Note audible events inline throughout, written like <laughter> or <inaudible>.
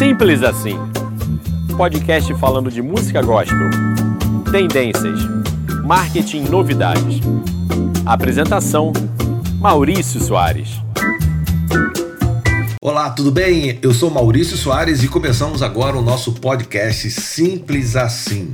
Simples assim. Podcast falando de música gospel, tendências, marketing novidades. Apresentação: Maurício Soares. Olá, tudo bem? Eu sou Maurício Soares e começamos agora o nosso podcast Simples Assim.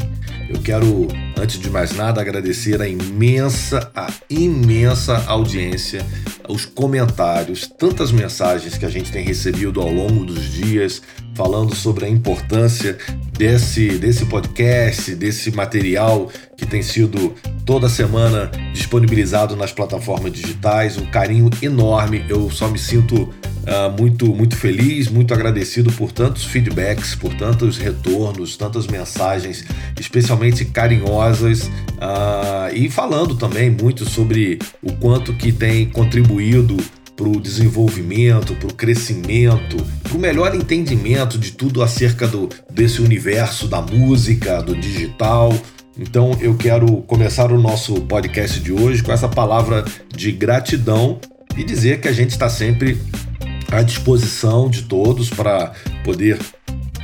Eu quero, antes de mais nada, agradecer a imensa, a imensa audiência, os comentários, tantas mensagens que a gente tem recebido ao longo dos dias falando sobre a importância desse, desse podcast, desse material que tem sido toda semana disponibilizado nas plataformas digitais. Um carinho enorme. Eu só me sinto Uh, muito, muito feliz, muito agradecido por tantos feedbacks, por tantos retornos, tantas mensagens, especialmente carinhosas, uh, e falando também muito sobre o quanto que tem contribuído para o desenvolvimento, para o crescimento, para o melhor entendimento de tudo acerca do, desse universo da música, do digital. Então eu quero começar o nosso podcast de hoje com essa palavra de gratidão e dizer que a gente está sempre à disposição de todos para poder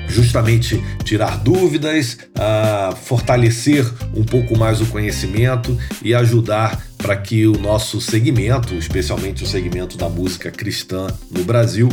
justamente tirar dúvidas, uh, fortalecer um pouco mais o conhecimento e ajudar para que o nosso segmento, especialmente o segmento da música cristã no Brasil,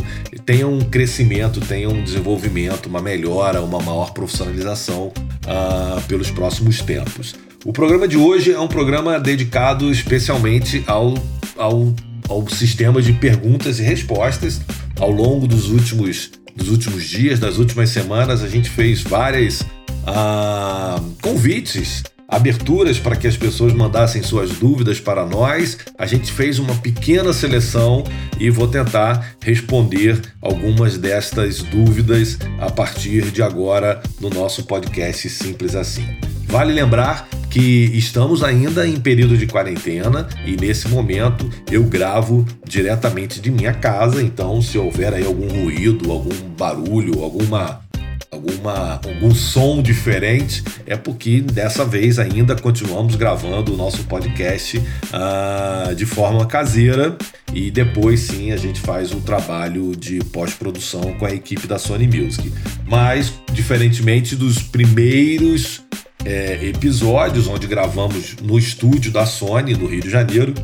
tenha um crescimento, tenha um desenvolvimento, uma melhora, uma maior profissionalização uh, pelos próximos tempos. O programa de hoje é um programa dedicado especialmente ao, ao ao sistema de perguntas e respostas. Ao longo dos últimos, dos últimos dias, das últimas semanas, a gente fez várias ah, convites, aberturas para que as pessoas mandassem suas dúvidas para nós. A gente fez uma pequena seleção e vou tentar responder algumas destas dúvidas a partir de agora no nosso podcast Simples Assim. Vale lembrar que estamos ainda em período de quarentena e nesse momento eu gravo diretamente de minha casa, então se houver aí algum ruído, algum barulho, alguma alguma algum som diferente é porque dessa vez ainda continuamos gravando o nosso podcast uh, de forma caseira e depois sim a gente faz o trabalho de pós-produção com a equipe da Sony Music. Mas diferentemente dos primeiros é, episódios onde gravamos no estúdio da Sony, no Rio de Janeiro.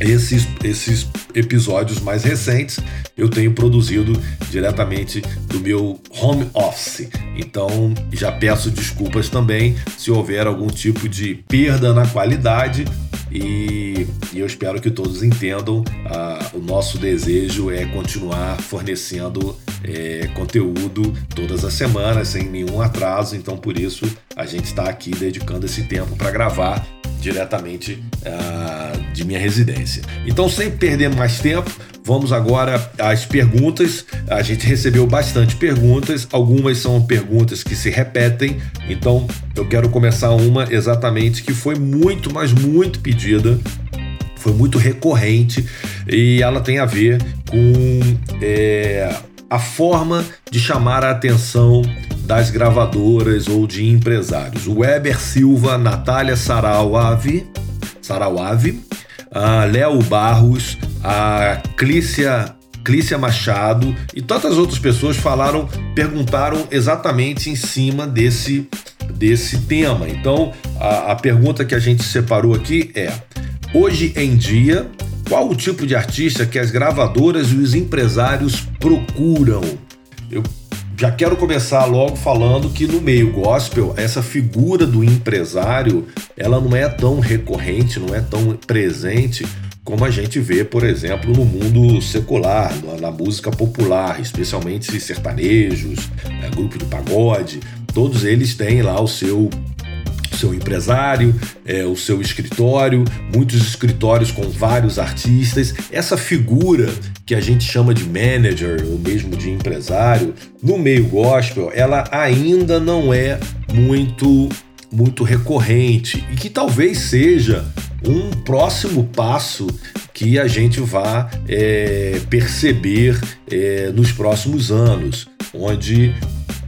Esses, esses episódios mais recentes eu tenho produzido diretamente do meu home office. Então já peço desculpas também se houver algum tipo de perda na qualidade e, e eu espero que todos entendam. Ah, o nosso desejo é continuar fornecendo é, conteúdo todas as semanas, sem nenhum atraso. Então, por isso, a gente está aqui dedicando esse tempo para gravar diretamente uh, de minha residência. Então, sem perder mais tempo, vamos agora às perguntas. A gente recebeu bastante perguntas, algumas são perguntas que se repetem. Então, eu quero começar uma exatamente que foi muito, mas muito pedida foi muito recorrente e ela tem a ver com é, a forma de chamar a atenção das gravadoras ou de empresários. O Weber Silva, Natália Sarauave, Sarauave a Léo Barros, a Clícia, Clícia Machado e tantas outras pessoas falaram, perguntaram exatamente em cima desse, desse tema. Então, a, a pergunta que a gente separou aqui é: hoje em dia, qual o tipo de artista que as gravadoras e os empresários procuram? Eu já quero começar logo falando que no meio gospel, essa figura do empresário, ela não é tão recorrente, não é tão presente como a gente vê, por exemplo, no mundo secular, na música popular, especialmente sertanejos, né, grupo de pagode, todos eles têm lá o seu seu empresário, é, o seu escritório, muitos escritórios com vários artistas. Essa figura que a gente chama de manager ou mesmo de empresário no meio gospel, ela ainda não é muito muito recorrente e que talvez seja um próximo passo que a gente vá é, perceber é, nos próximos anos, onde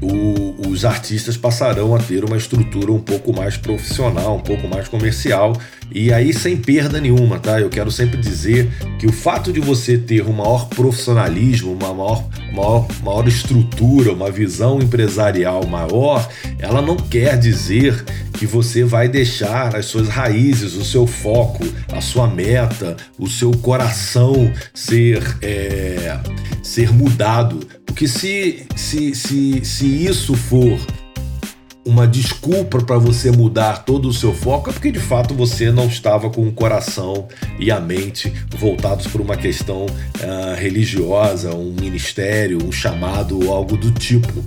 o, os artistas passarão a ter uma estrutura um pouco mais profissional, um pouco mais comercial e aí sem perda nenhuma, tá? Eu quero sempre dizer que o fato de você ter um maior profissionalismo, uma maior, maior, maior estrutura, uma visão empresarial maior, ela não quer dizer que você vai deixar as suas raízes, o seu foco, a sua meta, o seu coração ser, é, ser mudado. Porque se, se, se, se isso for uma desculpa para você mudar todo o seu foco é porque de fato você não estava com o coração e a mente voltados para uma questão uh, religiosa, um ministério, um chamado algo do tipo.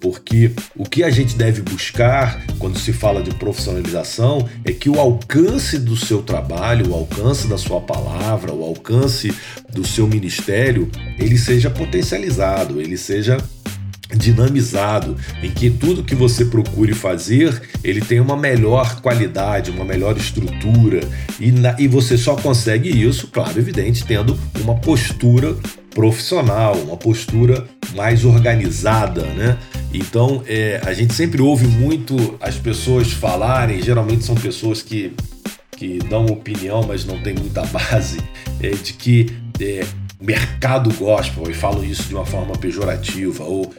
Porque o que a gente deve buscar quando se fala de profissionalização é que o alcance do seu trabalho, o alcance da sua palavra, o alcance do seu ministério, ele seja potencializado, ele seja dinamizado, em que tudo que você procure fazer, ele tem uma melhor qualidade, uma melhor estrutura, e, na, e você só consegue isso, claro, evidente, tendo uma postura profissional, uma postura mais organizada, né? Então, é, a gente sempre ouve muito as pessoas falarem, geralmente são pessoas que, que dão opinião, mas não tem muita base, <laughs> é, de que é, mercado gospel, e falam isso de uma forma pejorativa, ou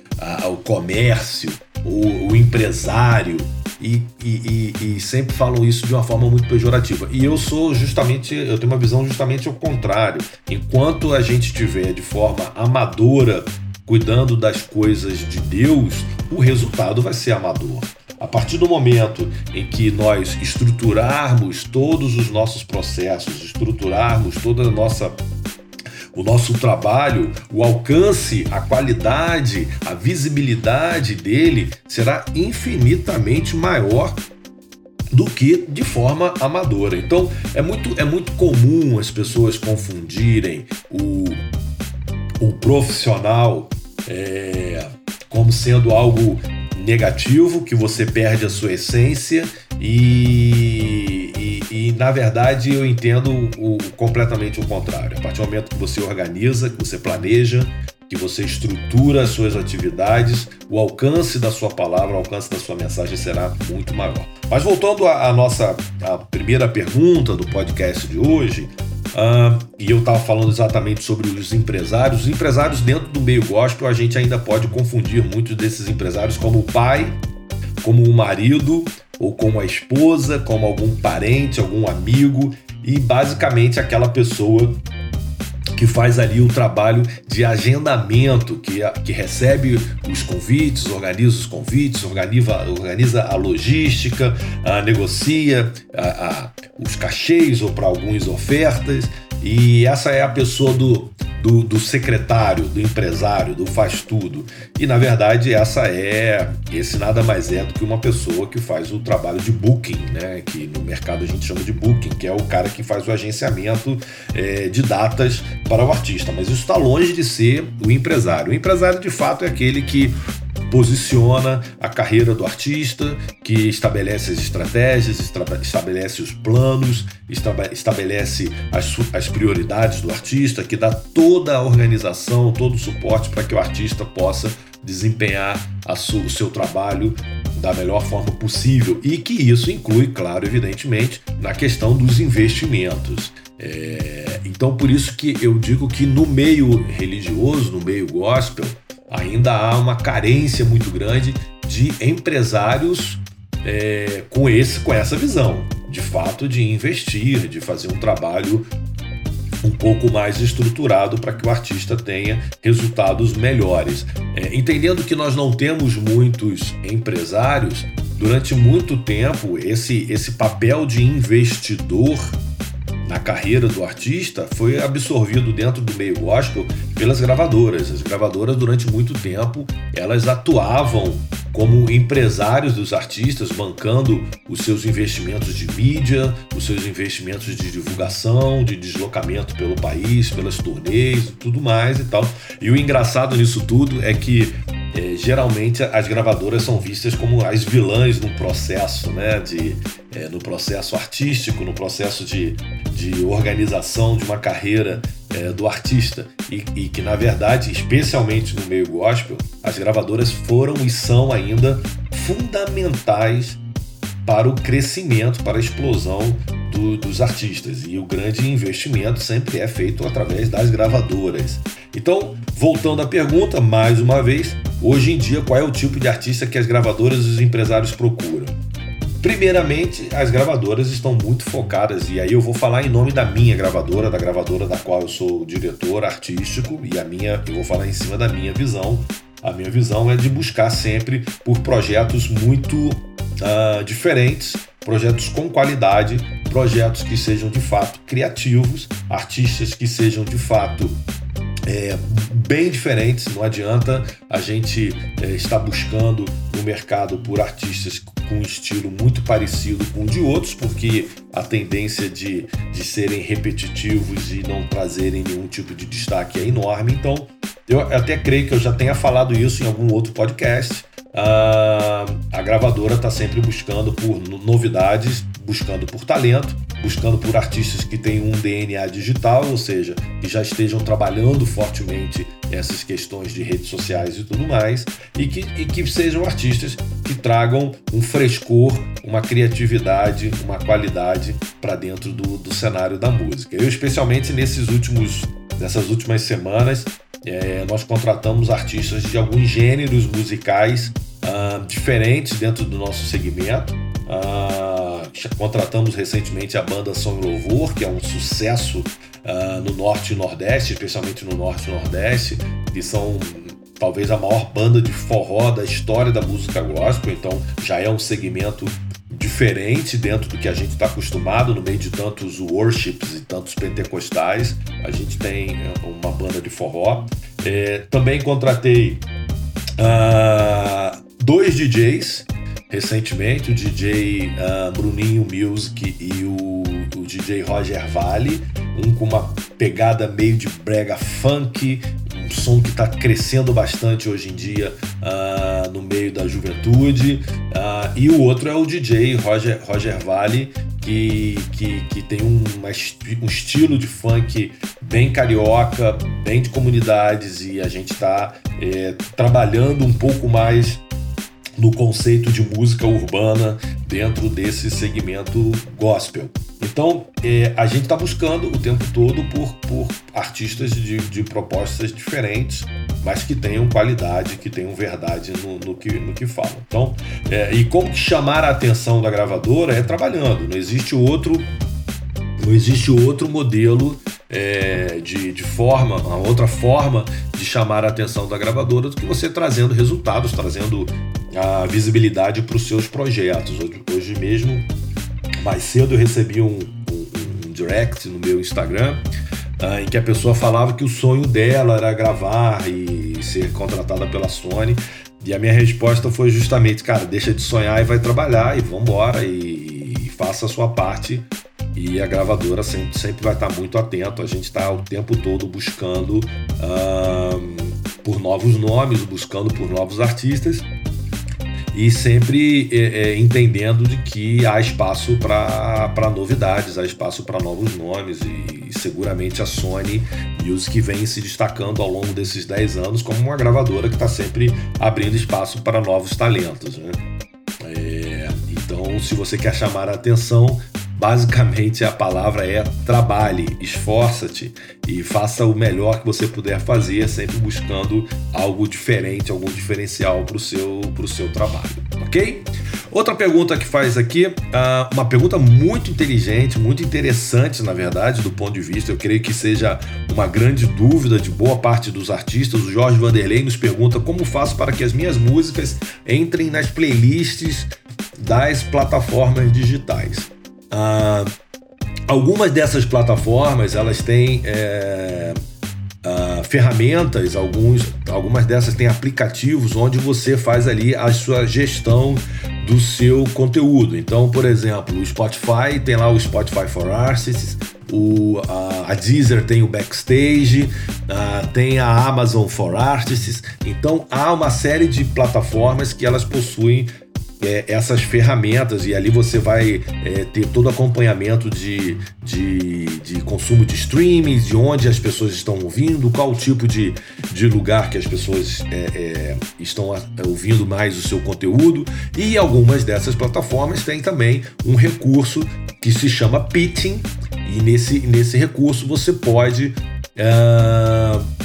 o comércio, o, o empresário, e, e, e, e, sempre falam isso de uma forma muito pejorativa. E eu sou justamente, eu tenho uma visão justamente ao contrário. Enquanto a gente estiver de forma amadora cuidando das coisas de Deus, o resultado vai ser amador. A partir do momento em que nós estruturarmos todos os nossos processos, estruturarmos toda a nossa o nosso trabalho, o alcance, a qualidade, a visibilidade dele será infinitamente maior do que de forma amadora. Então é muito, é muito comum as pessoas confundirem o, o profissional é, como sendo algo negativo, que você perde a sua essência e, e, na verdade eu entendo o, completamente o contrário. A partir do momento que você organiza, que você planeja, que você estrutura as suas atividades, o alcance da sua palavra, o alcance da sua mensagem será muito maior. Mas voltando à nossa à primeira pergunta do podcast de hoje, Uh, e eu estava falando exatamente sobre os empresários. Os empresários dentro do meio gospel, a gente ainda pode confundir muitos desses empresários como o pai, como o marido, ou como a esposa, como algum parente, algum amigo, e basicamente aquela pessoa que faz ali o trabalho de agendamento, que, que recebe os convites, organiza os convites, organiza, organiza a logística, a, negocia a, a, os cachês ou para algumas ofertas. E essa é a pessoa do, do, do, secretário, do empresário, do faz tudo. E na verdade essa é, esse nada mais é do que uma pessoa que faz o trabalho de booking, né? Que no mercado a gente chama de booking, que é o cara que faz o agenciamento é, de datas para o artista. Mas isso está longe de ser o empresário. O empresário de fato é aquele que posiciona a carreira do artista, que estabelece as estratégias, estabelece os planos, estabelece as, as prioridades do artista, que dá toda a organização, todo o suporte para que o artista possa desempenhar su, o seu trabalho da melhor forma possível e que isso inclui, claro, evidentemente, na questão dos investimentos. É, então, por isso que eu digo que no meio religioso, no meio gospel, ainda há uma carência muito grande de empresários é, com, esse, com essa visão, de fato, de investir, de fazer um trabalho um pouco mais estruturado para que o artista tenha resultados melhores. É, entendendo que nós não temos muitos empresários, durante muito tempo esse, esse papel de investidor na carreira do artista foi absorvido dentro do meio gospel pelas gravadoras. As gravadoras durante muito tempo elas atuavam como empresários dos artistas, bancando os seus investimentos de mídia, os seus investimentos de divulgação, de deslocamento pelo país, pelas turnês tudo mais e tal. E o engraçado nisso tudo é que é, geralmente as gravadoras são vistas como as vilãs no processo, né? De, é, no processo artístico, no processo de, de organização de uma carreira é, do artista. E, e, que, na verdade, especialmente no meio gospel, as gravadoras foram e são ainda fundamentais para o crescimento, para a explosão do, dos artistas. E o grande investimento sempre é feito através das gravadoras. Então, voltando à pergunta, mais uma vez, hoje em dia, qual é o tipo de artista que as gravadoras e os empresários procuram? Primeiramente, as gravadoras estão muito focadas, e aí eu vou falar em nome da minha gravadora, da gravadora da qual eu sou diretor artístico, e a minha, eu vou falar em cima da minha visão. A minha visão é de buscar sempre por projetos muito uh, diferentes, projetos com qualidade, projetos que sejam de fato criativos, artistas que sejam de fato é, bem diferentes. Não adianta a gente é, estar buscando no mercado por artistas com um estilo muito parecido com o de outros, porque a tendência de, de serem repetitivos e não trazerem nenhum tipo de destaque é enorme. Então, eu até creio que eu já tenha falado isso em algum outro podcast. Uh, a gravadora está sempre buscando por novidades, buscando por talento, buscando por artistas que têm um DNA digital, ou seja, que já estejam trabalhando fortemente essas questões de redes sociais e tudo mais, e que, e que sejam artistas que tragam um frescor, uma criatividade, uma qualidade para dentro do, do cenário da música. Eu, especialmente nesses últimos, nessas últimas semanas, é, nós contratamos artistas de alguns gêneros musicais uh, diferentes dentro do nosso segmento. Uh, contratamos recentemente a banda Som Louvor, que é um sucesso uh, no Norte e Nordeste, especialmente no Norte e Nordeste, que são talvez a maior banda de forró da história da música gospel, então já é um segmento diferente dentro do que a gente está acostumado no meio de tantos worships e tantos pentecostais. A gente tem é, uma banda de forró. É, também contratei uh, dois DJs recentemente, o DJ uh, ah, Bruninho Music e o, o DJ Roger Vale, um com uma pegada meio de brega funk, um som que está crescendo bastante hoje em dia uh, meio da juventude. Uh, e o outro é o DJ Roger, Roger Vale, que, que, que tem um, um estilo de funk bem carioca, bem de comunidades, e a gente está é, trabalhando um pouco mais no conceito de música urbana dentro desse segmento gospel. Então, é, a gente está buscando o tempo todo por, por artistas de, de, propostas diferentes, mas que tenham qualidade, que tenham verdade no, no que, no que falam. Então, é, e como chamar a atenção da gravadora é trabalhando. Não existe outro, não existe outro modelo é, de, de forma, uma outra forma de chamar a atenção da gravadora do que você trazendo resultados, trazendo a visibilidade para os seus projetos. Hoje, hoje mesmo mais cedo eu recebi um, um, um direct no meu Instagram uh, em que a pessoa falava que o sonho dela era gravar e ser contratada pela Sony. E a minha resposta foi justamente, cara, deixa de sonhar e vai trabalhar e vambora e, e faça a sua parte. E a gravadora sempre, sempre vai estar muito atento. A gente está o tempo todo buscando uh, por novos nomes, buscando por novos artistas e sempre é, é, entendendo de que há espaço para novidades, há espaço para novos nomes e, e, seguramente a Sony Music vem se destacando ao longo desses 10 anos como uma gravadora que está sempre abrindo espaço para novos talentos. Né? É, então, se você quer chamar a atenção, Basicamente a palavra é trabalhe, esforça-te e faça o melhor que você puder fazer, sempre buscando algo diferente, algum diferencial para o seu, seu trabalho, ok? Outra pergunta que faz aqui, uh, uma pergunta muito inteligente, muito interessante, na verdade, do ponto de vista, eu creio que seja uma grande dúvida de boa parte dos artistas. O Jorge Vanderlei nos pergunta como faço para que as minhas músicas entrem nas playlists das plataformas digitais. Ah, algumas dessas plataformas elas têm é, ah, ferramentas, alguns, algumas dessas têm aplicativos onde você faz ali a sua gestão do seu conteúdo. Então, por exemplo, o Spotify tem lá o Spotify for Artists, o, a, a Deezer tem o Backstage, a, tem a Amazon for Artists. Então há uma série de plataformas que elas possuem é, essas ferramentas e ali você vai é, ter todo o acompanhamento de, de, de, consumo de streaming, de onde as pessoas estão ouvindo, qual o tipo de, de lugar que as pessoas é, é estão ouvindo mais o seu conteúdo. E algumas dessas plataformas têm também um recurso que se chama pitching e nesse, nesse recurso você pode uh,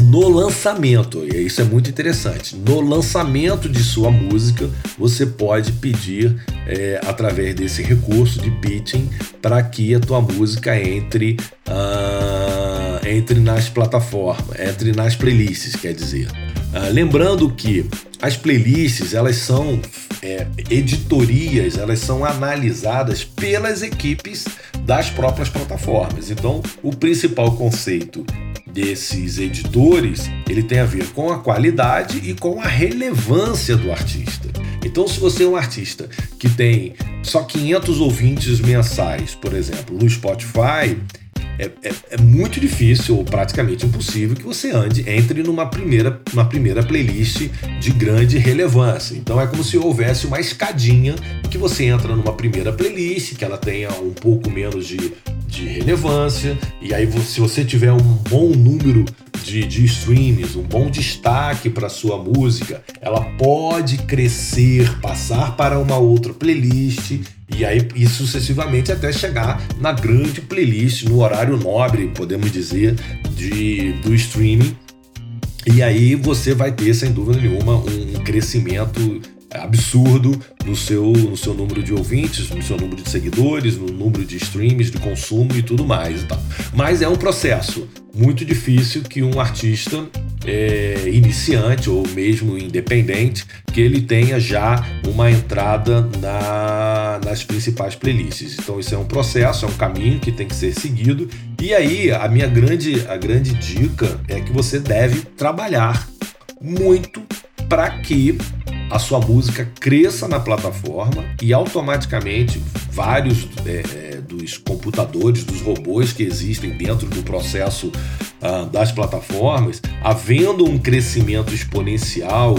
no lançamento, e isso é muito interessante, no lançamento de sua música, você pode pedir é, através desse recurso de pitching para que a tua música entre, uh, entre nas plataformas, entre nas playlists, quer dizer. Uh, lembrando que as playlists elas são é, editorias, elas são analisadas pelas equipes das próprias plataformas. Então, o principal conceito desses editores, ele tem a ver com a qualidade e com a relevância do artista. Então, se você é um artista que tem só 500 ouvintes mensais, por exemplo, no Spotify, é, é, é, muito difícil ou praticamente impossível que você ande entre numa primeira, uma primeira playlist de grande relevância. Então é como se houvesse uma escadinha que você entra numa primeira playlist, que ela tenha um pouco menos de, de relevância, e aí se você tiver um bom número de, de streams, um bom destaque para sua música, ela pode crescer, passar para uma outra playlist e aí e sucessivamente até chegar na grande playlist, no horário nobre, podemos dizer, de, do streaming. E aí você vai ter, sem dúvida nenhuma, um crescimento absurdo no seu, no seu número de ouvintes, no seu número de seguidores, no número de streams, de consumo e tudo mais e tal. Mas é um processo muito difícil que um artista é, iniciante ou mesmo independente que ele tenha já uma entrada na, nas principais playlists. Então isso é um processo, é um caminho que tem que ser seguido. E aí a minha grande, a grande dica é que você deve trabalhar muito para que a sua música cresça na plataforma e automaticamente vários é, é, dos computadores, dos robôs que existem dentro do processo uh, das plataformas, havendo um crescimento exponencial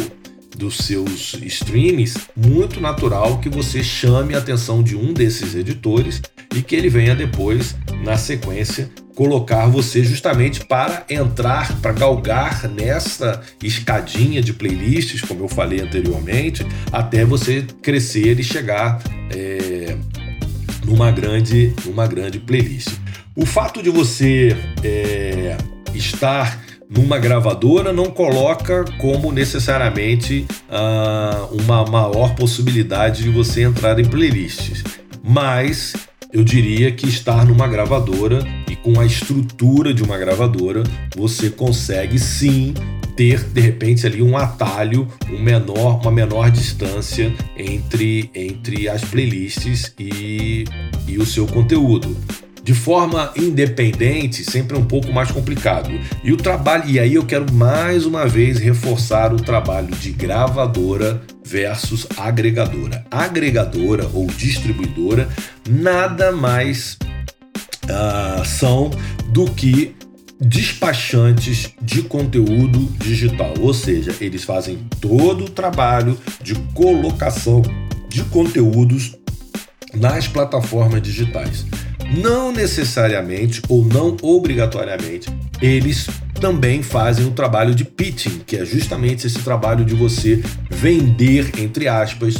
dos seus streams, muito natural que você chame a atenção de um desses editores e que ele venha depois, na sequência, colocar você justamente para entrar, para galgar nessa escadinha de playlists, como eu falei anteriormente, até você crescer e chegar é, numa, grande, numa grande playlist. O fato de você é, estar numa gravadora não coloca como necessariamente uh, uma maior possibilidade de você entrar em playlists, mas eu diria que estar numa gravadora e com a estrutura de uma gravadora, você consegue sim ter de repente ali um atalho, um menor, uma menor distância entre, entre as playlists e, e o seu conteúdo. De forma independente, sempre é um pouco mais complicado. E o trabalho, e aí eu quero mais uma vez reforçar o trabalho de gravadora versus agregadora. Agregadora ou distribuidora nada mais uh, são do que despachantes de conteúdo digital, ou seja, eles fazem todo o trabalho de colocação de conteúdos nas plataformas digitais. Não necessariamente ou não obrigatoriamente eles também fazem o trabalho de pitching, que é justamente esse trabalho de você vender, entre aspas,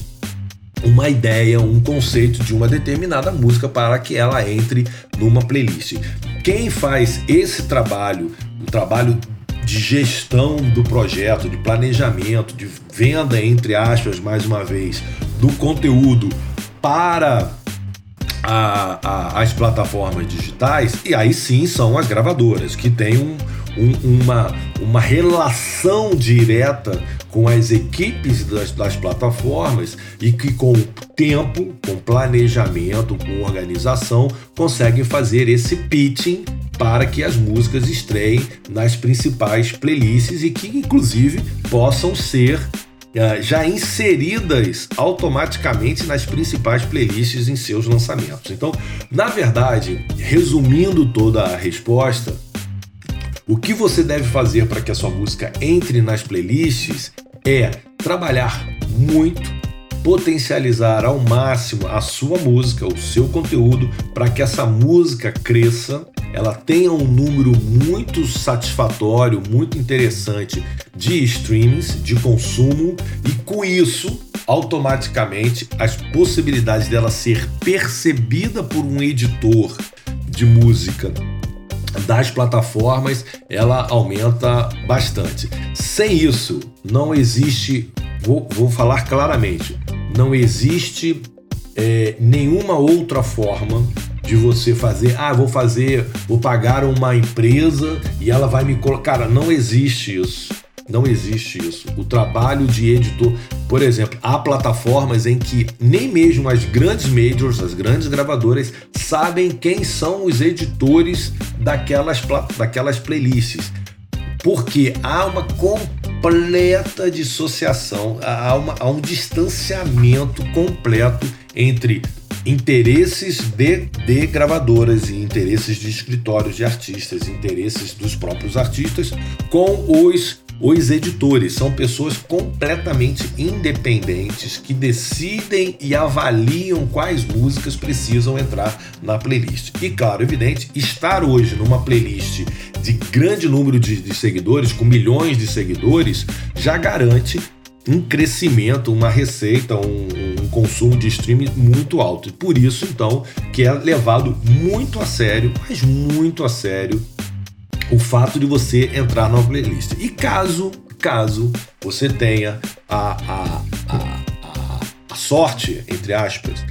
uma ideia, um conceito de uma determinada música para que ela entre numa playlist. Quem faz esse trabalho, o trabalho de gestão do projeto, de planejamento, de venda, entre aspas, mais uma vez, do conteúdo para a, a, as plataformas digitais, e aí sim são as gravadoras, que têm um, um, uma, uma relação direta com as equipes das, das plataformas e que com tempo, com planejamento, com organização, conseguem fazer esse pitching para que as músicas estreiem nas principais playlists e que inclusive possam ser já inseridas automaticamente nas principais playlists em seus lançamentos. Então, na verdade, resumindo toda a resposta, o que você deve fazer para que a sua música entre nas playlists é trabalhar muito, potencializar ao máximo a sua música, o seu conteúdo, para que essa música cresça, ela tenha um número muito satisfatório, muito interessante de streamings, de consumo, e com isso, automaticamente, as possibilidades dela ser percebida por um editor de música das plataformas, ela aumenta bastante. Sem isso, não existe, vou, vou falar claramente, não existe é, nenhuma outra forma de você fazer, ah, vou fazer, vou pagar uma empresa e ela vai me colocar. Cara, não existe isso. Não existe isso. O trabalho de editor, por exemplo, há plataformas em que nem mesmo as grandes majors, as grandes gravadoras, sabem quem são os editores daquelas, daquelas playlists. Porque há uma completa dissociação, há, uma, há um distanciamento completo entre interesses de, de gravadoras e interesses de escritórios de artistas, interesses dos próprios artistas com os os editores são pessoas completamente independentes que decidem e avaliam quais músicas precisam entrar na playlist. E claro, evidente, estar hoje numa playlist de grande número de, de seguidores, com milhões de seguidores, já garante um crescimento, uma receita, um, um, consumo de streaming muito alto. E por isso, então, que é levado muito a sério, mas muito a sério, o fato de você entrar numa playlist. E caso, caso você tenha a, a, a, a sorte, entre aspas,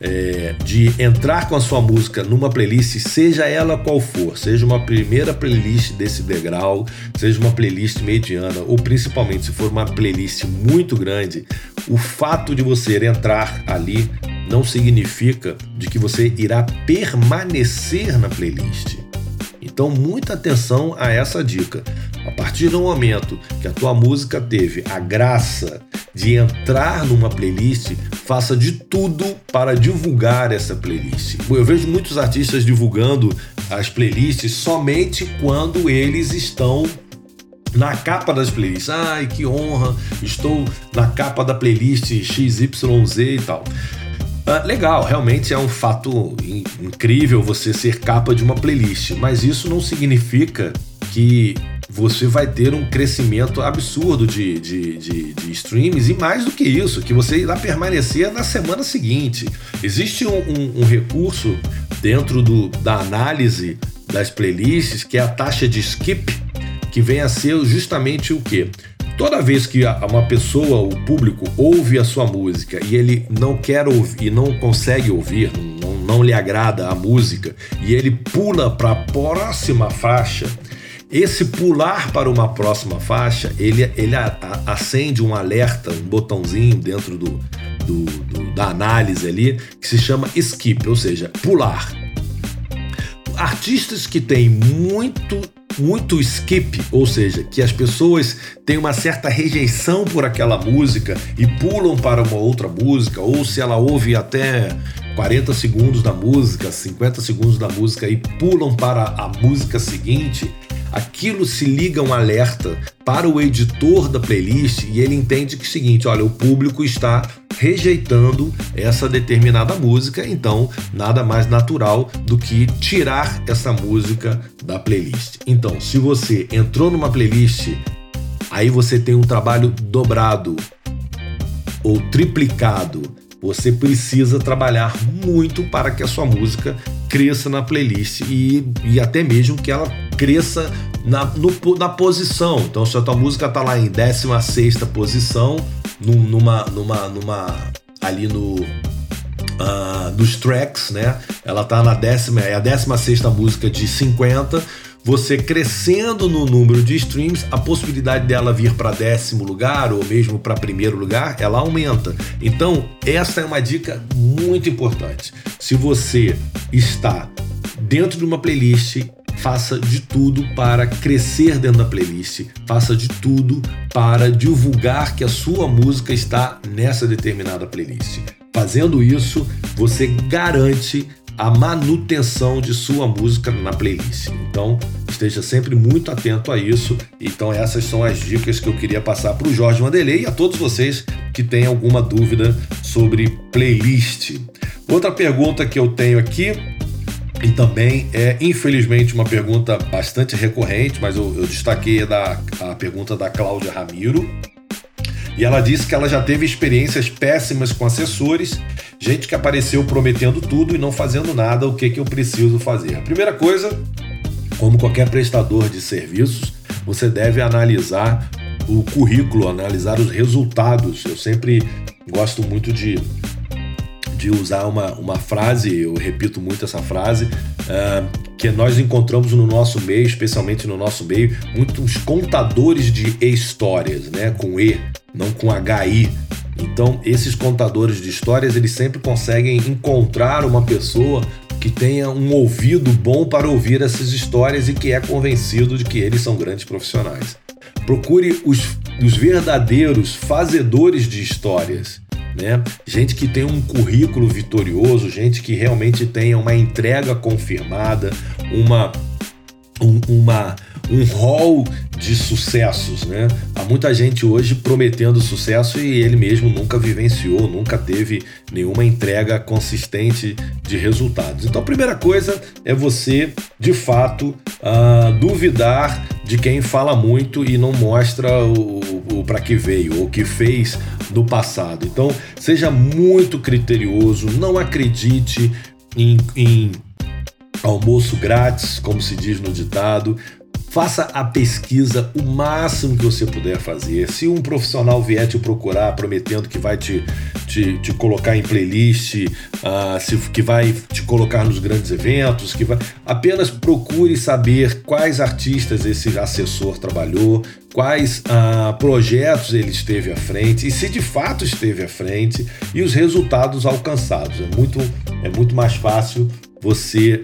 é, de entrar com a sua música numa playlist, seja ela qual for, seja uma primeira playlist desse degrau, seja uma playlist mediana, ou principalmente se for uma playlist muito grande, o fato de você entrar ali não significa de que você irá permanecer na playlist. Então, muita atenção a essa dica. A partir do momento que a tua música teve a graça de entrar numa playlist, faça de tudo para divulgar essa playlist. Eu vejo muitos artistas divulgando as playlists somente quando eles estão na capa das playlists. Ai, que honra, estou na capa da playlist XYZ e tal. Uh, legal, realmente é um fato incrível você ser capa de uma playlist, mas isso não significa que você vai ter um crescimento absurdo de, de, de, de streams e mais do que isso, que você irá permanecer na semana seguinte. Existe um, um, um recurso dentro do, da análise das playlists que é a taxa de skip, que vem a ser justamente o que? Toda vez que uma pessoa, o público, ouve a sua música e ele não quer ouvir e não consegue ouvir, não, não lhe agrada a música e ele pula para a próxima faixa, esse pular para uma próxima faixa, ele, ele a, a, acende um alerta, um botãozinho dentro do, do, do, da análise ali, que se chama skip, ou seja, pular. Artistas que têm muito muito skip, ou seja, que as pessoas têm uma certa rejeição por aquela música e pulam para uma outra música, ou se ela ouve até 40 segundos da música, 50 segundos da música e pulam para a música seguinte, aquilo se liga um alerta para o editor da playlist e ele entende que é o seguinte, olha, o público está rejeitando essa determinada música, então nada mais natural do que tirar essa música da playlist. Então, se você entrou numa playlist, aí você tem um trabalho dobrado ou triplicado. Você precisa trabalhar muito para que a sua música cresça na playlist e, e até mesmo que ela cresça na, no, na posição. Então, se a tua música está lá em 16 posição, numa, numa, numa ali no uh, dos tracks, né? Ela tá na décima, é a 16 música de 50. Você crescendo no número de streams, a possibilidade dela vir para décimo lugar ou mesmo para primeiro lugar, ela aumenta. Então, essa é uma dica muito importante. Se você está dentro de uma playlist faça de tudo para crescer dentro da playlist, faça de tudo para divulgar que a sua música está nessa determinada playlist. Fazendo isso, você garante a manutenção de sua música na playlist. Então, esteja sempre muito atento a isso. Então, essas são as dicas que eu queria passar para o Jorge Vanderlei e a todos vocês que têm alguma dúvida sobre playlist. Outra pergunta que eu tenho aqui e também é, infelizmente, uma pergunta bastante recorrente, mas eu, eu destaquei da, a pergunta da Cláudia Ramiro. E ela disse que ela já teve experiências péssimas com assessores, gente que apareceu prometendo tudo e não fazendo nada, o que, que eu preciso fazer? A primeira coisa, como qualquer prestador de serviços, você deve analisar o currículo, analisar os resultados. Eu sempre gosto muito de de usar uma, uma frase, eu repito muito essa frase, uh, que nós encontramos no nosso meio, especialmente no nosso meio, muitos contadores de histórias, né? Com E, não com HI. Então, esses contadores de histórias, eles sempre conseguem encontrar uma pessoa que tenha um ouvido bom para ouvir essas histórias e que é convencido de que eles são grandes profissionais. Procure os, os verdadeiros fazedores de histórias né? Gente que tem um currículo vitorioso, gente que realmente tenha uma entrega confirmada, uma um, uma um rol de sucessos, né? Há muita gente hoje prometendo sucesso e ele mesmo nunca vivenciou, nunca teve nenhuma entrega consistente de resultados. Então, a primeira coisa é você, de fato, uh, duvidar de quem fala muito e não mostra o, o, o para que veio o que fez no passado. Então, seja muito criterioso, não acredite em, em almoço grátis, como se diz no ditado. Faça a pesquisa o máximo que você puder fazer. Se um profissional vier te procurar prometendo que vai te, te, te colocar em playlist, uh, se, que vai te colocar nos grandes eventos, que vai. Apenas procure saber quais artistas esse assessor trabalhou, quais uh, projetos ele esteve à frente e se de fato esteve à frente e os resultados alcançados. É muito, é muito mais fácil você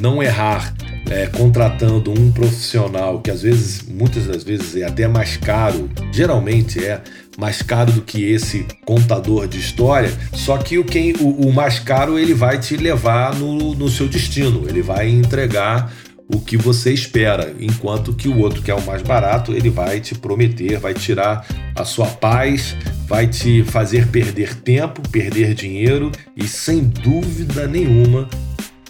não errar é, contratando um profissional que às vezes, muitas das vezes é até mais caro, geralmente é mais caro do que esse contador de história, só que o, quem, o, o mais caro ele vai te levar no, no seu destino, ele vai entregar o que você espera, enquanto que o outro que é o mais barato, ele vai te prometer, vai tirar a sua paz, vai te fazer perder tempo, perder dinheiro e sem dúvida nenhuma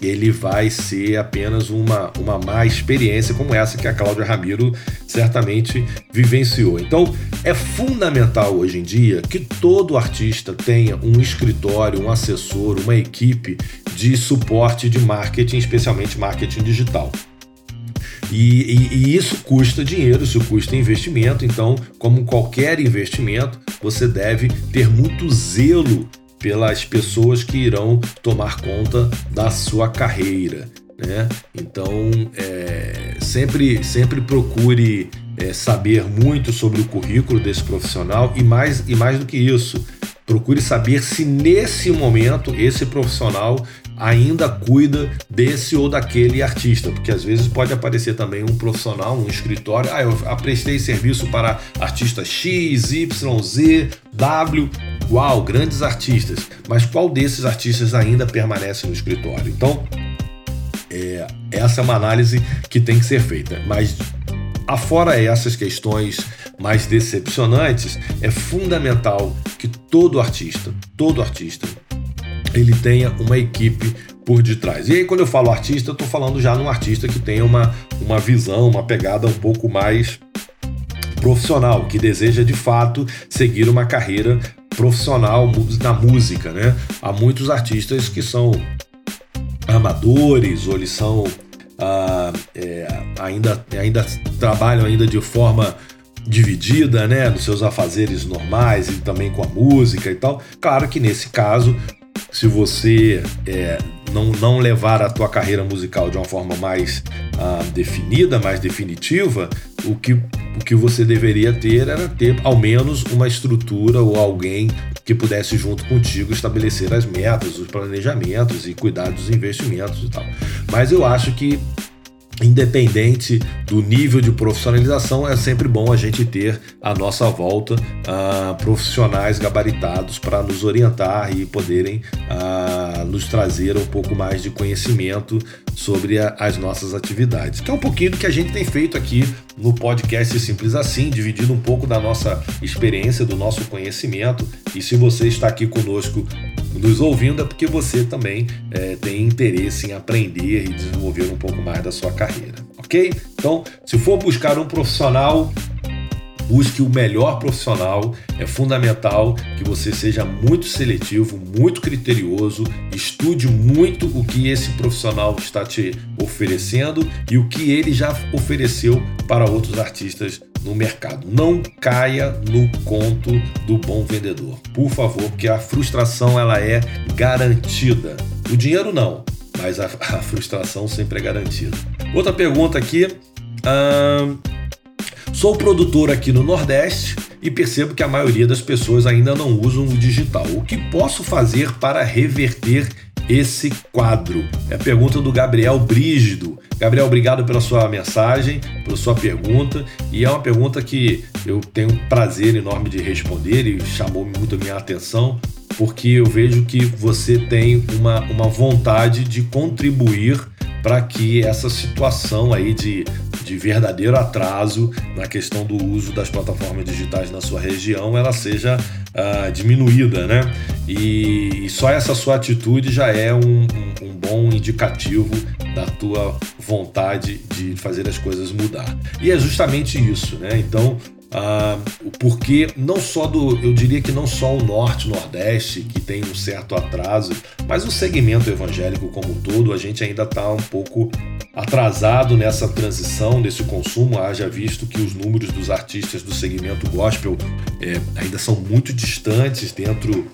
ele vai ser apenas uma, uma má experiência como essa que a Cláudia Ramiro certamente vivenciou. Então, é fundamental hoje em dia que todo artista tenha um escritório, um assessor, uma equipe de suporte de marketing, especialmente marketing digital. E, e, e, isso custa dinheiro, isso custa investimento. Então, como qualquer investimento, você deve ter muito zelo pelas pessoas que irão tomar conta da sua carreira. Né? Então, é, sempre, sempre procure é, saber muito sobre o currículo desse profissional e mais, e mais do que isso, procure saber se nesse momento esse profissional ainda cuida desse ou daquele artista, porque às vezes pode aparecer também um profissional, um escritório, ah, eu prestei serviço para artista X, Y, Z, W, uau, grandes artistas, mas qual desses artistas ainda permanece no escritório? Então, é, essa é uma análise que tem que ser feita, mas afora essas questões mais decepcionantes, é fundamental que todo artista, todo artista, ele tenha uma equipe por detrás. E aí, quando eu falo artista, eu estou falando já num artista que tenha uma, uma visão, uma pegada um pouco mais profissional, que deseja de fato seguir uma carreira profissional na música, né? Há muitos artistas que são amadores ou eles são ah, é, ainda, ainda trabalham ainda de forma dividida, né, nos seus afazeres normais e também com a música e tal. Claro que nesse caso se você é, não, não levar a tua carreira musical de uma forma mais ah, definida, mais definitiva, o que, o que você deveria ter era ter ao menos uma estrutura ou alguém que pudesse junto contigo estabelecer as metas, os planejamentos e cuidar dos investimentos e tal. Mas eu acho que independente do nível de profissionalização, é sempre bom a gente ter à nossa volta uh, profissionais gabaritados para nos orientar e poderem uh, nos trazer um pouco mais de conhecimento sobre a, as nossas atividades, que é um pouquinho do que a gente tem feito aqui no podcast Simples Assim, dividindo um pouco da nossa experiência, do nosso conhecimento. E se você está aqui conosco nos ouvindo, é porque você também é, tem interesse em aprender e desenvolver um pouco mais da sua carreira, ok? Então, se for buscar um profissional busque o melhor profissional. É fundamental que você seja muito seletivo, muito criterioso, estude muito o que esse profissional está te oferecendo e o que ele já ofereceu para outros artistas no mercado. Não caia no conto do bom vendedor, por favor, porque a frustração ela é garantida. O dinheiro não, mas a, <laughs> a frustração sempre é garantida. Outra pergunta aqui. Hum, Sou produtor aqui no Nordeste e percebo que a maioria das pessoas ainda não usam o digital. O que posso fazer para reverter esse quadro? É a pergunta do Gabriel Brígido. Gabriel, obrigado pela sua mensagem, pela sua pergunta. E é uma pergunta que eu tenho um prazer enorme de responder e chamou muito a minha atenção, porque eu vejo que você tem uma, uma vontade de contribuir para que essa situação aí de de verdadeiro atraso na questão do uso das plataformas digitais na sua região, ela seja uh, diminuída, né? E, e, só essa sua atitude já é um, um, um bom indicativo da tua vontade de fazer as coisas mudar. E é justamente isso, né? Então, ah, porque não só do, eu diria que não só o norte, nordeste que tem um certo atraso, mas o segmento evangélico como um todo, a gente ainda está um pouco atrasado nessa transição, nesse consumo, haja visto que os números dos artistas do segmento gospel é, ainda são muito distantes dentro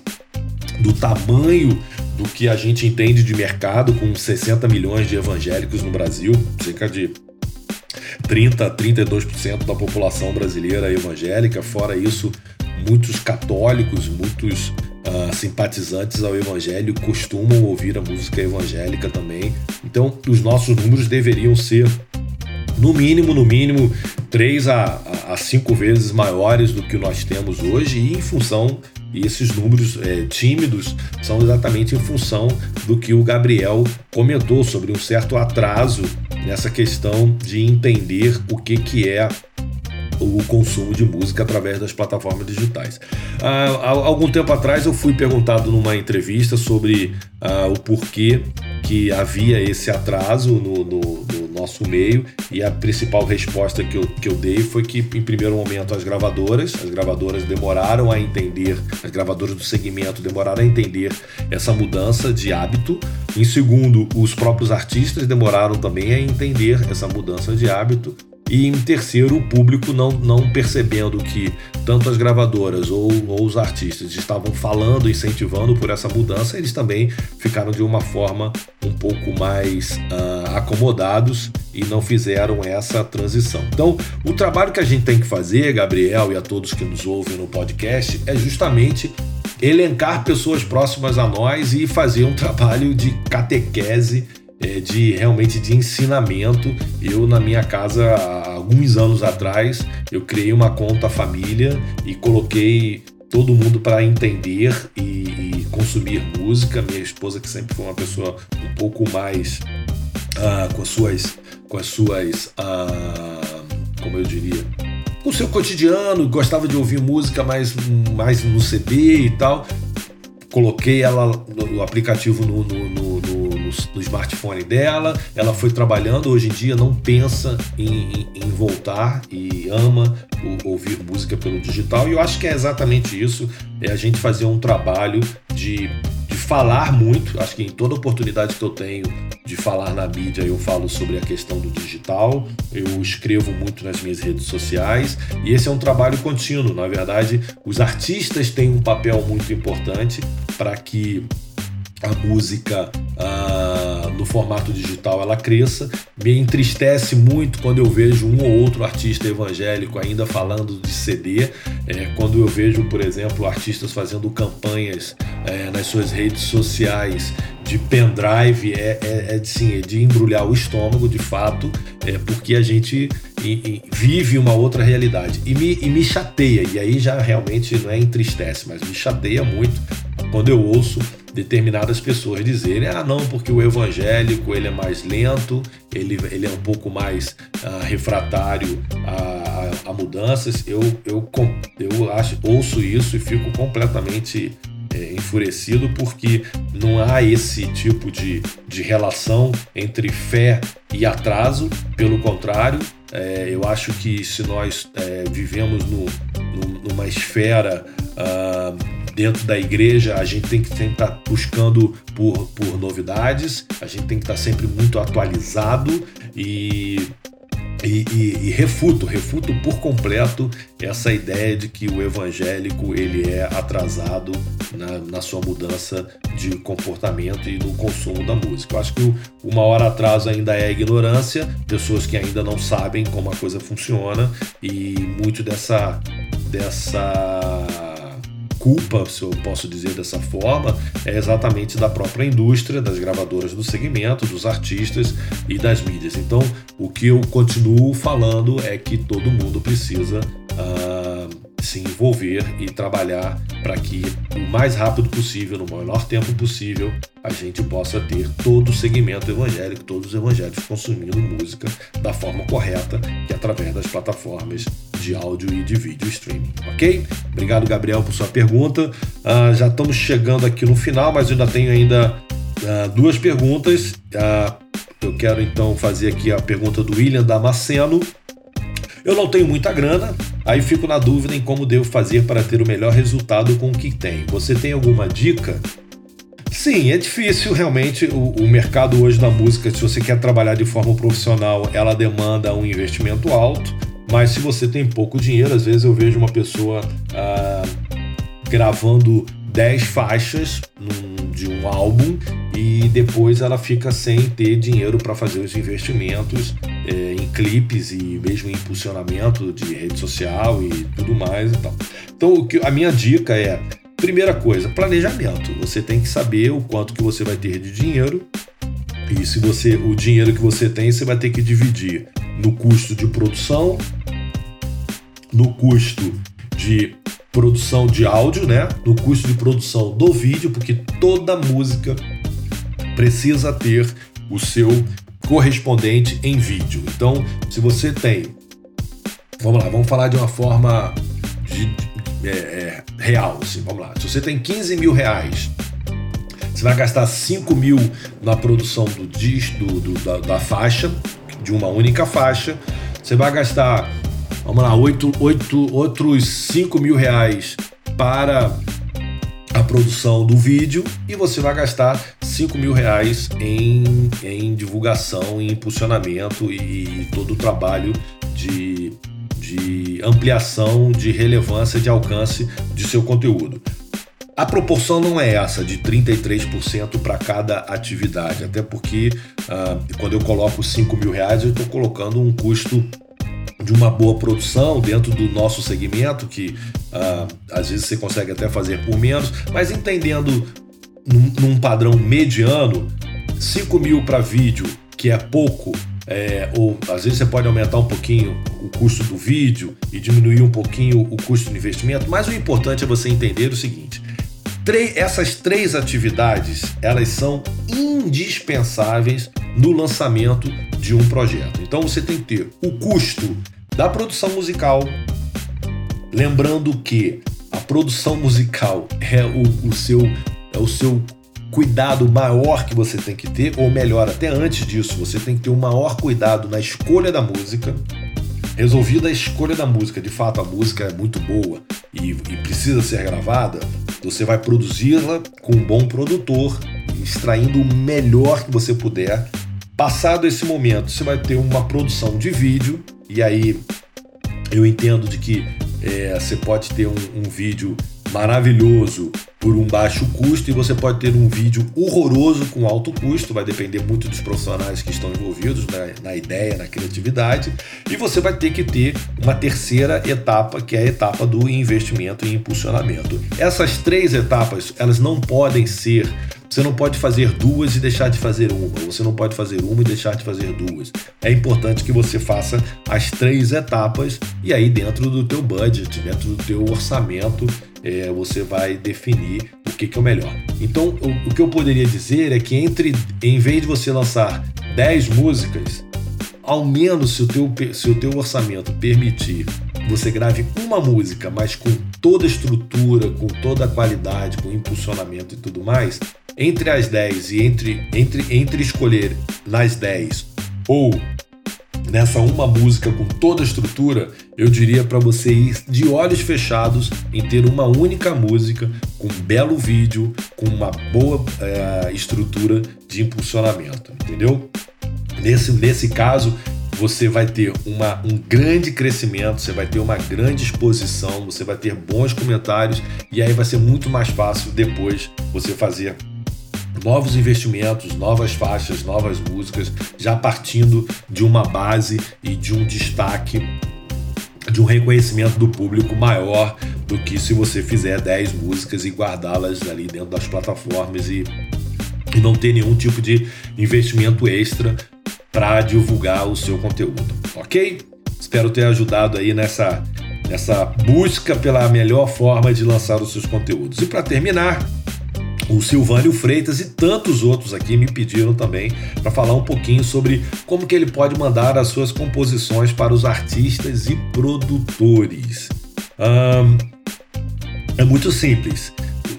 do tamanho do que a gente entende de mercado, com 60 milhões de evangélicos no Brasil, cerca de 30 a 32% da população brasileira evangélica, fora isso, muitos católicos, muitos uh, simpatizantes ao evangelho costumam ouvir a música evangélica também. Então, os nossos números deveriam ser no mínimo, no mínimo, três a, a, cinco vezes maiores do que nós temos hoje, e em função, e esses números é, tímidos são exatamente em função do que o Gabriel comentou sobre um certo atraso nessa questão de entender o que, que é o consumo de música através das plataformas digitais. Ah, há algum tempo atrás eu fui perguntado numa entrevista sobre ah, o porquê que havia esse atraso no, no, no, nosso meio e a principal resposta que eu, que eu dei foi que, em primeiro momento, as gravadoras, as gravadoras demoraram a entender, as gravadoras do segmento demoraram a entender essa mudança de hábito. Em segundo, os próprios artistas demoraram também a entender essa mudança de hábito. E em terceiro, o público não, não percebendo que tanto as gravadoras ou, ou os artistas estavam falando, incentivando por essa mudança, eles também ficaram de uma forma um pouco mais uh, acomodados e não fizeram essa transição. Então, o trabalho que a gente tem que fazer, Gabriel e a todos que nos ouvem no podcast, é justamente elencar pessoas próximas a nós e fazer um <laughs> trabalho de catequese de realmente de ensinamento. Eu na minha casa há alguns anos atrás eu criei uma conta família e coloquei todo mundo para entender e, e, consumir música. Minha esposa que sempre foi uma pessoa um pouco mais uh, com as suas com as suas uh, como eu diria com o seu cotidiano, gostava de ouvir música mais, mais no CD e tal. Coloquei ela no, aplicativo no, no, no no smartphone dela, ela foi trabalhando, hoje em dia não pensa em, em, em voltar e ama o, ouvir música pelo digital. E eu acho que é exatamente isso: é a gente fazer um trabalho de falar muito. Acho que em toda oportunidade que eu tenho de falar na mídia, eu falo sobre a questão do digital, eu escrevo muito nas minhas redes sociais e esse é um trabalho contínuo. Na verdade, os artistas têm um papel muito importante para que a música ah, no formato digital ela cresça. Me entristece muito quando eu vejo um ou outro artista evangélico ainda falando de CD. É, quando eu vejo, por exemplo, artistas fazendo campanhas é, nas suas redes sociais de pendrive, é, é, é, sim, é de embrulhar o estômago, de fato, é porque a gente vive uma outra realidade. E me, e me chateia, e aí já realmente não é entristece, mas me chateia muito quando eu ouço determinadas pessoas dizerem ah não porque o evangélico ele é mais lento ele, ele é um pouco mais uh, refratário a, a, mudanças. Eu, eu, eu acho, ouço isso e fico completamente é, enfurecido porque não há esse tipo de, de relação entre fé e atraso. Pelo contrário é, eu acho que se nós é, vivemos no, no, numa esfera uh, dentro da igreja a gente tem que estar tá buscando por, por novidades, a gente tem que estar tá sempre muito atualizado e e, e, e, refuto, refuto por completo essa ideia de que o evangélico ele é atrasado na, na sua mudança de comportamento e no consumo da música. Eu acho que o maior atraso ainda é ignorância, pessoas que ainda não sabem como a coisa funciona e muito dessa dessa culpa, se eu posso dizer dessa forma, é exatamente da própria indústria, das gravadoras do segmento, dos artistas e das mídias. Então, o que eu continuo falando é que todo mundo precisa uh, se envolver e trabalhar para que o mais rápido possível, no menor tempo possível, a gente possa ter todo o segmento evangélico, todos os evangélicos consumindo música da forma correta, é através das plataformas de áudio e de vídeo streaming, ok? Obrigado, Gabriel, por sua pergunta. Uh, já estamos chegando aqui no final, mas eu ainda tenho ainda uh, duas perguntas. Uh, eu quero então fazer aqui a pergunta do William Damasceno. Eu não tenho muita grana, aí fico na dúvida em como devo fazer para ter o melhor resultado com o que tem. Você tem alguma dica? Sim, é difícil realmente. O, o, mercado hoje da música, se você quer trabalhar de forma profissional, ela demanda um investimento alto. Mas se você tem pouco dinheiro, às vezes eu vejo uma pessoa ah, gravando 10 faixas num, de um álbum e depois ela fica sem ter dinheiro para fazer os investimentos em clipes e mesmo impulsionamento de rede social e tudo mais e tal. Então a minha dica é primeira coisa planejamento. Você tem que saber o quanto que você vai ter de dinheiro e se você o dinheiro que você tem você vai ter que dividir no custo de produção, no custo de produção de áudio, né? No custo de produção do vídeo, porque toda música precisa ter o seu correspondente em vídeo. Então, se você tem, vamos lá, vamos falar de uma forma de, de, é, é, real, assim, vamos lá. Se você tem 15 mil reais, você vai gastar 5 mil na produção do disco, do, do da, da faixa, de uma única faixa. Você vai gastar, vamos lá, oito, oito, outros 5 mil reais para a produção do vídeo e você vai gastar 5 mil reais em, em divulgação, em impulsionamento e todo o trabalho de, de ampliação, de relevância, de alcance de seu conteúdo. A proporção não é essa de 33% para cada atividade, até porque uh, quando eu coloco 5 mil reais, eu estou colocando um custo de uma boa produção dentro do nosso segmento, que uh, às vezes você consegue até fazer por menos, mas entendendo num, num padrão mediano, 5 mil para vídeo, que é pouco, é, ou às vezes você pode aumentar um pouquinho o custo do vídeo e diminuir um pouquinho o custo do investimento, mas o importante é você entender o seguinte: essas três atividades elas são indispensáveis no lançamento de um projeto. Então você tem que ter o custo da produção musical, lembrando que a produção musical é o, o seu é o seu cuidado maior que você tem que ter, ou melhor, até antes disso, você tem que ter um maior cuidado na escolha da música. Resolvida a escolha da música, de fato a música é muito boa e, e precisa ser gravada, você vai produzi-la com um bom produtor, extraindo o melhor que você puder. Passado esse momento, você vai ter uma produção de vídeo, e aí eu entendo de que é, você pode ter um, um vídeo maravilhoso por um baixo custo e você pode ter um vídeo horroroso com alto custo, vai depender muito dos profissionais que estão envolvidos na, na, ideia, na criatividade, e você vai ter que ter uma terceira etapa, que é a etapa do investimento e impulsionamento. Essas três etapas, elas não podem ser Você não pode fazer duas e deixar de fazer uma. Você não pode fazer uma e deixar de fazer duas. É importante que você faça as três etapas e aí dentro do teu budget, dentro do teu orçamento, é, você vai definir o que, que é o melhor. Então, o, o que eu poderia dizer é que entre, em vez de você lançar 10 músicas, ao menos se o teu, se o teu orçamento permitir você grave uma música, mas com toda a estrutura, com toda a qualidade, com impulsionamento e tudo mais, entre as 10 e entre, entre, entre escolher nas 10 ou nessa uma música com toda a estrutura, eu diria para você ir de olhos fechados em ter uma única música com um belo vídeo, com uma boa é, estrutura de impulsionamento, entendeu? Nesse, nesse caso, você vai ter uma, um grande crescimento, você vai ter uma grande exposição, você vai ter bons comentários e aí vai ser muito mais fácil depois você fazer novos investimentos, novas faixas, novas músicas, já partindo de uma base e de um destaque, de um reconhecimento do público maior do que se você fizer 10 músicas e guardá-las ali dentro das plataformas e, e não ter nenhum tipo de investimento extra para divulgar o seu conteúdo, ok? Espero ter ajudado aí nessa, nessa busca pela melhor forma de lançar os seus conteúdos. E para terminar, o Silvânio Freitas e tantos outros aqui me pediram também para falar um pouquinho sobre como que ele pode mandar as suas composições para os artistas e produtores. é muito simples,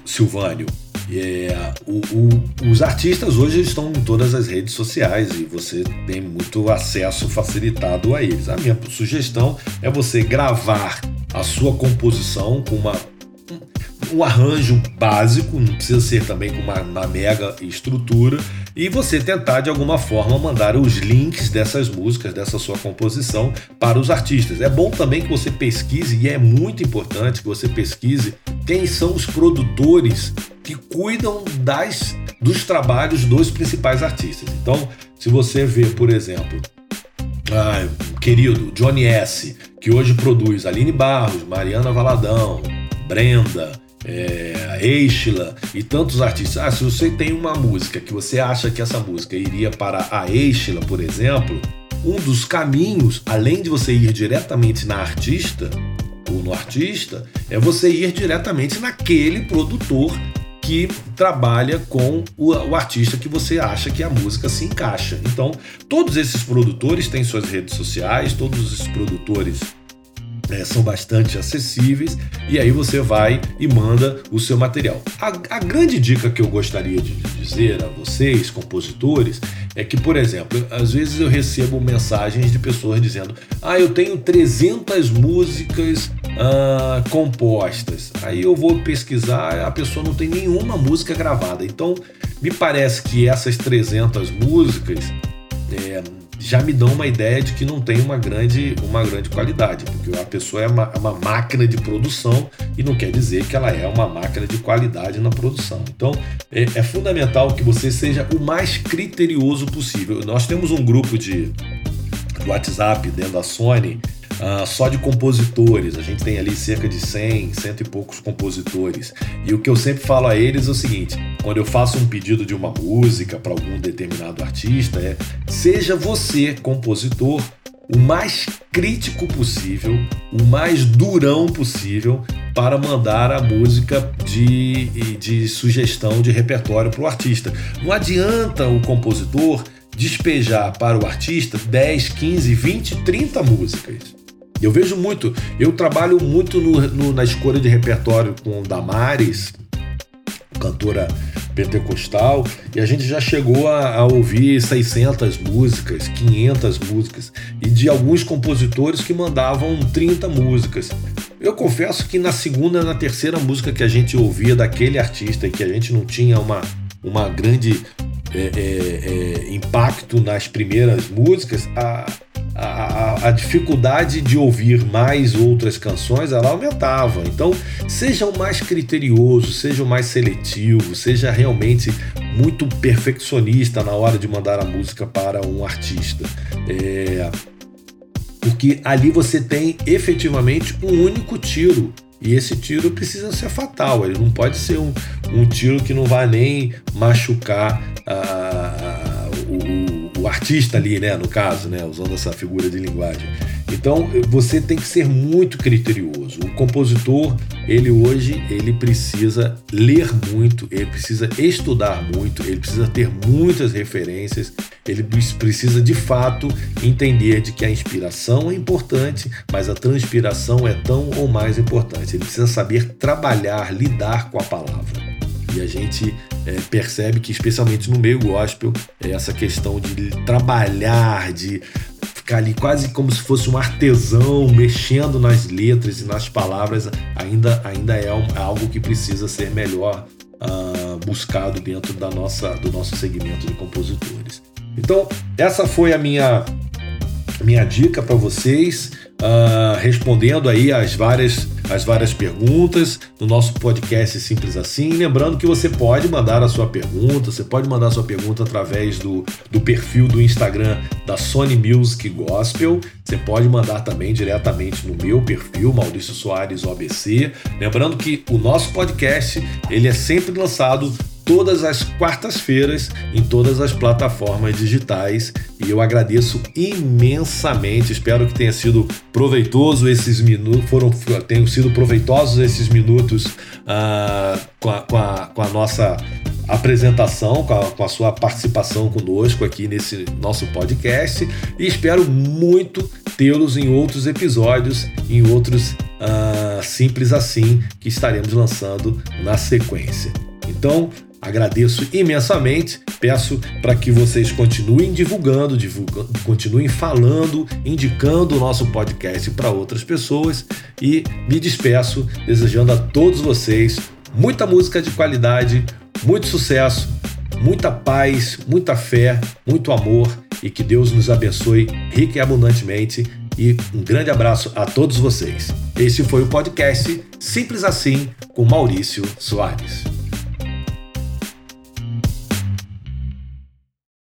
Silvânio. É, o, o, os artistas hoje estão em todas as redes sociais e você tem muito acesso facilitado a eles. A minha sugestão é você gravar a sua composição com uma um arranjo básico, não precisa ser também com uma, uma, mega estrutura, e você tentar de alguma forma mandar os links dessas músicas, dessa sua composição para os artistas. É bom também que você pesquise, e é muito importante que você pesquise quem são os produtores que cuidam das dos trabalhos dos principais artistas. Então, se você vê, por exemplo, ah, querido Johnny S, que hoje produz Aline Barros, Mariana Valadão, Brenda, é, Eichla e tantos artistas. Ah, se você tem uma música que você acha que essa música iria para a Eichla, por exemplo, um dos caminhos, além de você ir diretamente na artista ou no artista, é você ir diretamente naquele produtor que trabalha com o, o, artista que você acha que a música se encaixa. Então, todos esses produtores têm suas redes sociais, todos esses produtores é, são bastante acessíveis e aí você vai e manda o seu material. A, a, grande dica que eu gostaria de dizer a vocês, compositores, é que, por exemplo, às vezes eu recebo mensagens de pessoas dizendo: Ah, eu tenho 300 músicas ah, compostas. Aí eu vou pesquisar, a pessoa não tem nenhuma música gravada. Então, me parece que essas 300 músicas. É, já me dão uma ideia de que não tem uma grande, uma grande qualidade, porque a pessoa é uma, é uma, máquina de produção e não quer dizer que ela é uma máquina de qualidade na produção. Então é, é fundamental que você seja o mais criterioso possível. Nós temos um grupo de WhatsApp dentro da Sony Uh, só de compositores. A gente tem ali cerca de 100, cento e poucos compositores. E o que eu sempre falo a eles é o seguinte: quando eu faço um pedido de uma música para algum determinado artista, é seja você, compositor, o mais crítico possível, o mais durão possível para mandar a música de, de sugestão de repertório para o artista. Não adianta o compositor despejar para o artista 10, 15, 20, 30 músicas. Eu vejo muito, eu trabalho muito no, no, na escolha de repertório com Damares, cantora pentecostal, e a gente já chegou a, a, ouvir 600 músicas, 500 músicas, e de alguns compositores que mandavam 30 músicas. Eu confesso que na segunda, na terceira música que a gente ouvia daquele artista e que a gente não tinha uma, uma grande é, é, é, impacto nas primeiras músicas, a, a, a, dificuldade de ouvir mais outras canções ela aumentava. Então, seja o mais criterioso, seja o mais seletivo, seja realmente muito perfeccionista na hora de mandar a música para um artista. É, porque ali você tem efetivamente um único tiro E esse tiro precisa ser fatal, ele não pode ser um, um tiro que não vai nem machucar a, artista ali, né, no caso, né, usando essa figura de linguagem. Então você tem que ser muito criterioso. O compositor, ele hoje, ele precisa ler muito, ele precisa estudar muito, ele precisa ter muitas referências, ele precisa de fato entender de que a inspiração é importante, mas a transpiração é tão ou mais importante. Ele precisa saber trabalhar, lidar com a palavra. E a gente é, percebe que, especialmente no meio gospel, é essa questão de trabalhar, de ficar ali quase como se fosse um artesão mexendo nas letras e nas palavras, ainda, ainda é, é algo que precisa ser melhor uh, buscado dentro da nossa, do nosso segmento de compositores. Então, essa foi a minha, minha dica para vocês uh, respondendo aí as várias, as várias perguntas no nosso podcast Simples Assim. Lembrando que você pode mandar a sua pergunta, você pode mandar a sua pergunta através do, do perfil do Instagram da Sony Music Gospel. Você pode mandar também diretamente no meu perfil, Maurício Soares OBC. Lembrando que o nosso podcast ele é sempre lançado todas as quartas-feiras em todas as plataformas digitais e eu agradeço imensamente. Espero que tenha sido proveitoso esses minutos, foram tenham sido proveitosos esses minutos uh, com, a, com, a, com a nossa apresentação, com a, com a, sua participação conosco aqui nesse nosso podcast e espero muito tê-los em outros episódios, em outros uh, simples assim que estaremos lançando na sequência. Então, Agradeço imensamente, peço para que vocês continuem divulgando, divulgando, continuem falando, indicando o nosso podcast para outras pessoas e me despeço desejando a todos vocês muita música de qualidade, muito sucesso, muita paz, muita fé, muito amor e que Deus nos abençoe rica e abundantemente. E um grande abraço a todos vocês. Esse foi o podcast Simples Assim com Maurício Soares.